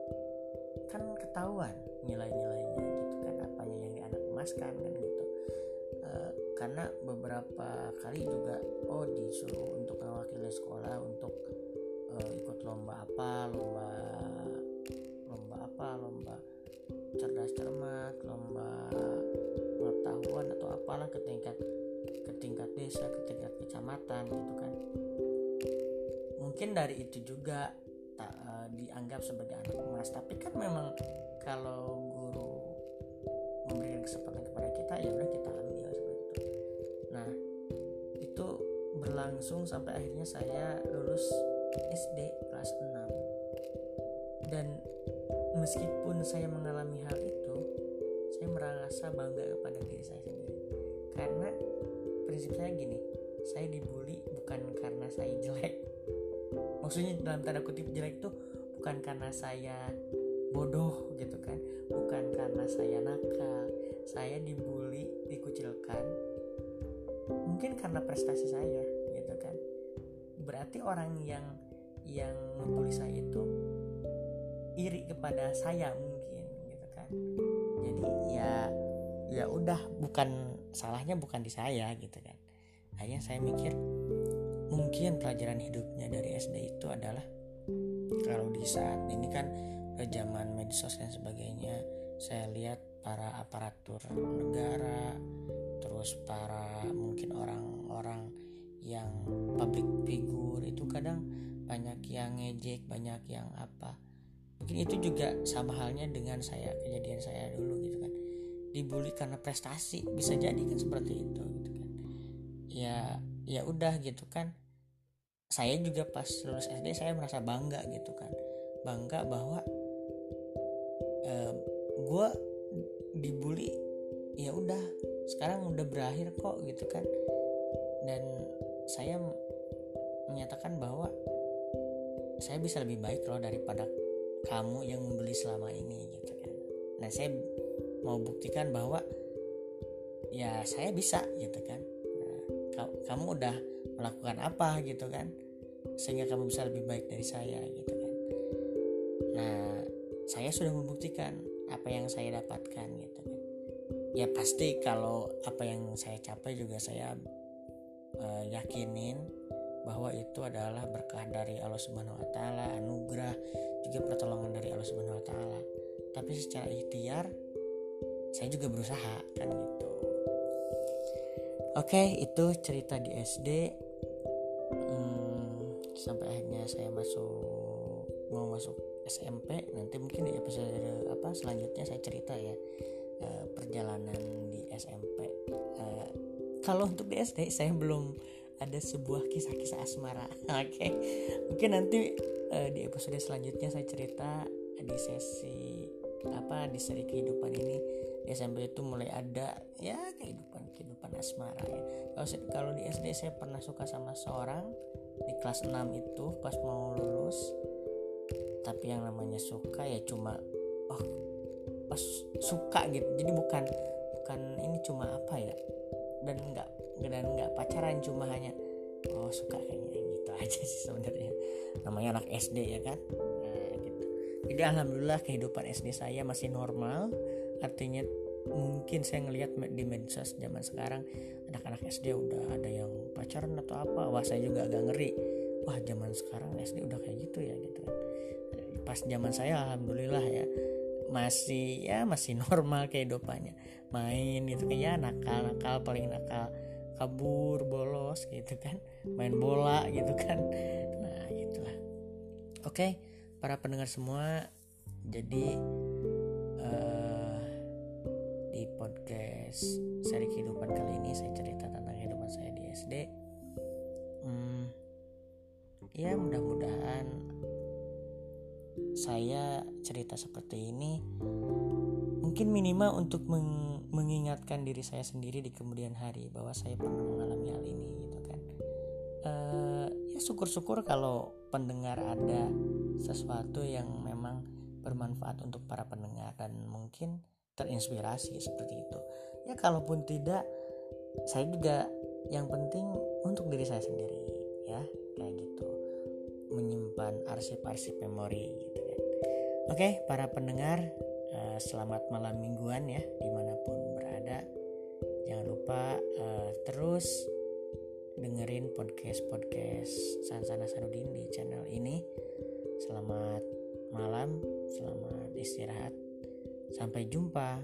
kan ketahuan nilai-nilainya gitu kan apanya yang dianak emaskan kan gitu. Uh, karena beberapa kali juga oh disuruh untuk mewakili sekolah untuk uh, ikut lomba apa lomba lomba apa lomba cerdas cermat lomba pengetahuan atau apalah ke desa ke tingkat kecamatan gitu kan. Mungkin dari itu juga tak uh, dianggap sebagai anak emas. Tapi kan memang kalau guru memberikan kesempatan kepada kita ya udah kita ambil seperti itu. Nah itu berlangsung sampai akhirnya saya lulus SD kelas 6 dan meskipun saya mengalami hal itu saya merasa bangga kepada diri saya prinsip saya gini saya dibully bukan karena saya jelek. Maksudnya dalam tanda kutip jelek itu bukan karena saya bodoh gitu kan bukan karena saya nakal. Saya dibully dikucilkan mungkin karena prestasi saya gitu kan. Berarti orang yang yang ngebully saya itu iri kepada saya mungkin gitu kan. Jadi ya ya udah bukan salahnya bukan di saya gitu kan. Akhirnya saya mikir mungkin pelajaran hidupnya dari SD itu adalah kalau di saat ini kan zaman medsos dan sebagainya saya lihat para aparatur negara terus para mungkin orang-orang yang public figure itu kadang banyak yang ngejek banyak yang apa. Mungkin itu juga sama halnya dengan saya kejadian saya dulu gitu kan dibully karena prestasi bisa jadi kan seperti itu gitu kan. Ya ya udah gitu kan. Saya juga pas lulus SD saya merasa bangga gitu kan. Bangga bahwa uh, gue dibully ya udah sekarang udah berakhir kok gitu kan. Dan saya menyatakan bahwa saya bisa lebih baik loh daripada kamu yang membeli selama ini gitu kan. Nah saya mau buktikan bahwa ya saya bisa gitu kan. Nah, kamu udah melakukan apa gitu kan sehingga kamu bisa lebih baik dari saya gitu kan. Nah saya sudah membuktikan apa yang saya dapatkan gitu kan. Ya pasti kalau apa yang saya capai juga saya uh, yakinin bahwa itu adalah berkah dari Allah Subhanahu wa taala, anugerah juga pertolongan dari Allah Subhanahu wa taala. Tapi secara ikhtiar saya juga berusaha kan gitu. Oke, itu cerita di SD. Hmm, sampai akhirnya saya masuk mau masuk SMP nanti mungkin di episode apa selanjutnya saya cerita ya uh, perjalanan di SMP uh, kalau untuk di SD saya belum ada sebuah kisah-kisah asmara oke okay? mungkin nanti uh, di episode selanjutnya saya cerita di sesi apa di seri kehidupan ini SMP itu mulai ada ya kehidupan kehidupan asmara ya. Kalau kalau di SD saya pernah suka sama seorang di kelas 6 itu pas mau lulus. Tapi yang namanya suka ya cuma oh pas suka gitu. Jadi bukan bukan ini cuma apa ya dan nggak dan nggak pacaran cuma hanya oh suka kayaknya gitu aja sih sebenarnya. Namanya anak SD ya kan? Nah, gitu. Jadi alhamdulillah kehidupan SD saya masih normal artinya mungkin saya ngelihat di medsos zaman sekarang anak-anak SD udah ada yang pacaran atau apa. Wah saya juga agak ngeri. Wah zaman sekarang SD udah kayak gitu ya gitu kan. Pas zaman saya alhamdulillah ya masih ya masih normal kehidupannya. Main gitu kan ya nakal nakal paling nakal kabur bolos gitu kan. Main bola gitu kan. Nah gitulah. Oke para pendengar semua jadi podcast seri kehidupan kali ini saya cerita tentang kehidupan saya di SD hmm, ya mudah-mudahan saya cerita seperti ini mungkin minimal untuk meng mengingatkan diri saya sendiri di kemudian hari bahwa saya pernah mengalami hal ini gitu kan. Uh, ya syukur-syukur kalau pendengar ada sesuatu yang memang bermanfaat untuk para pendengar dan mungkin terinspirasi seperti itu. Ya kalaupun tidak saya juga yang penting untuk diri saya sendiri ya. Kayak gitu. Menyimpan arsip-arsip memori gitu kan oke para pendengar uh, selamat malam mingguan ya di mana pun berada. Jangan lupa uh, terus dengerin podcast podcast Sansana Sanudin di channel ini. Selamat malam selamat istirahat Sampai jumpa.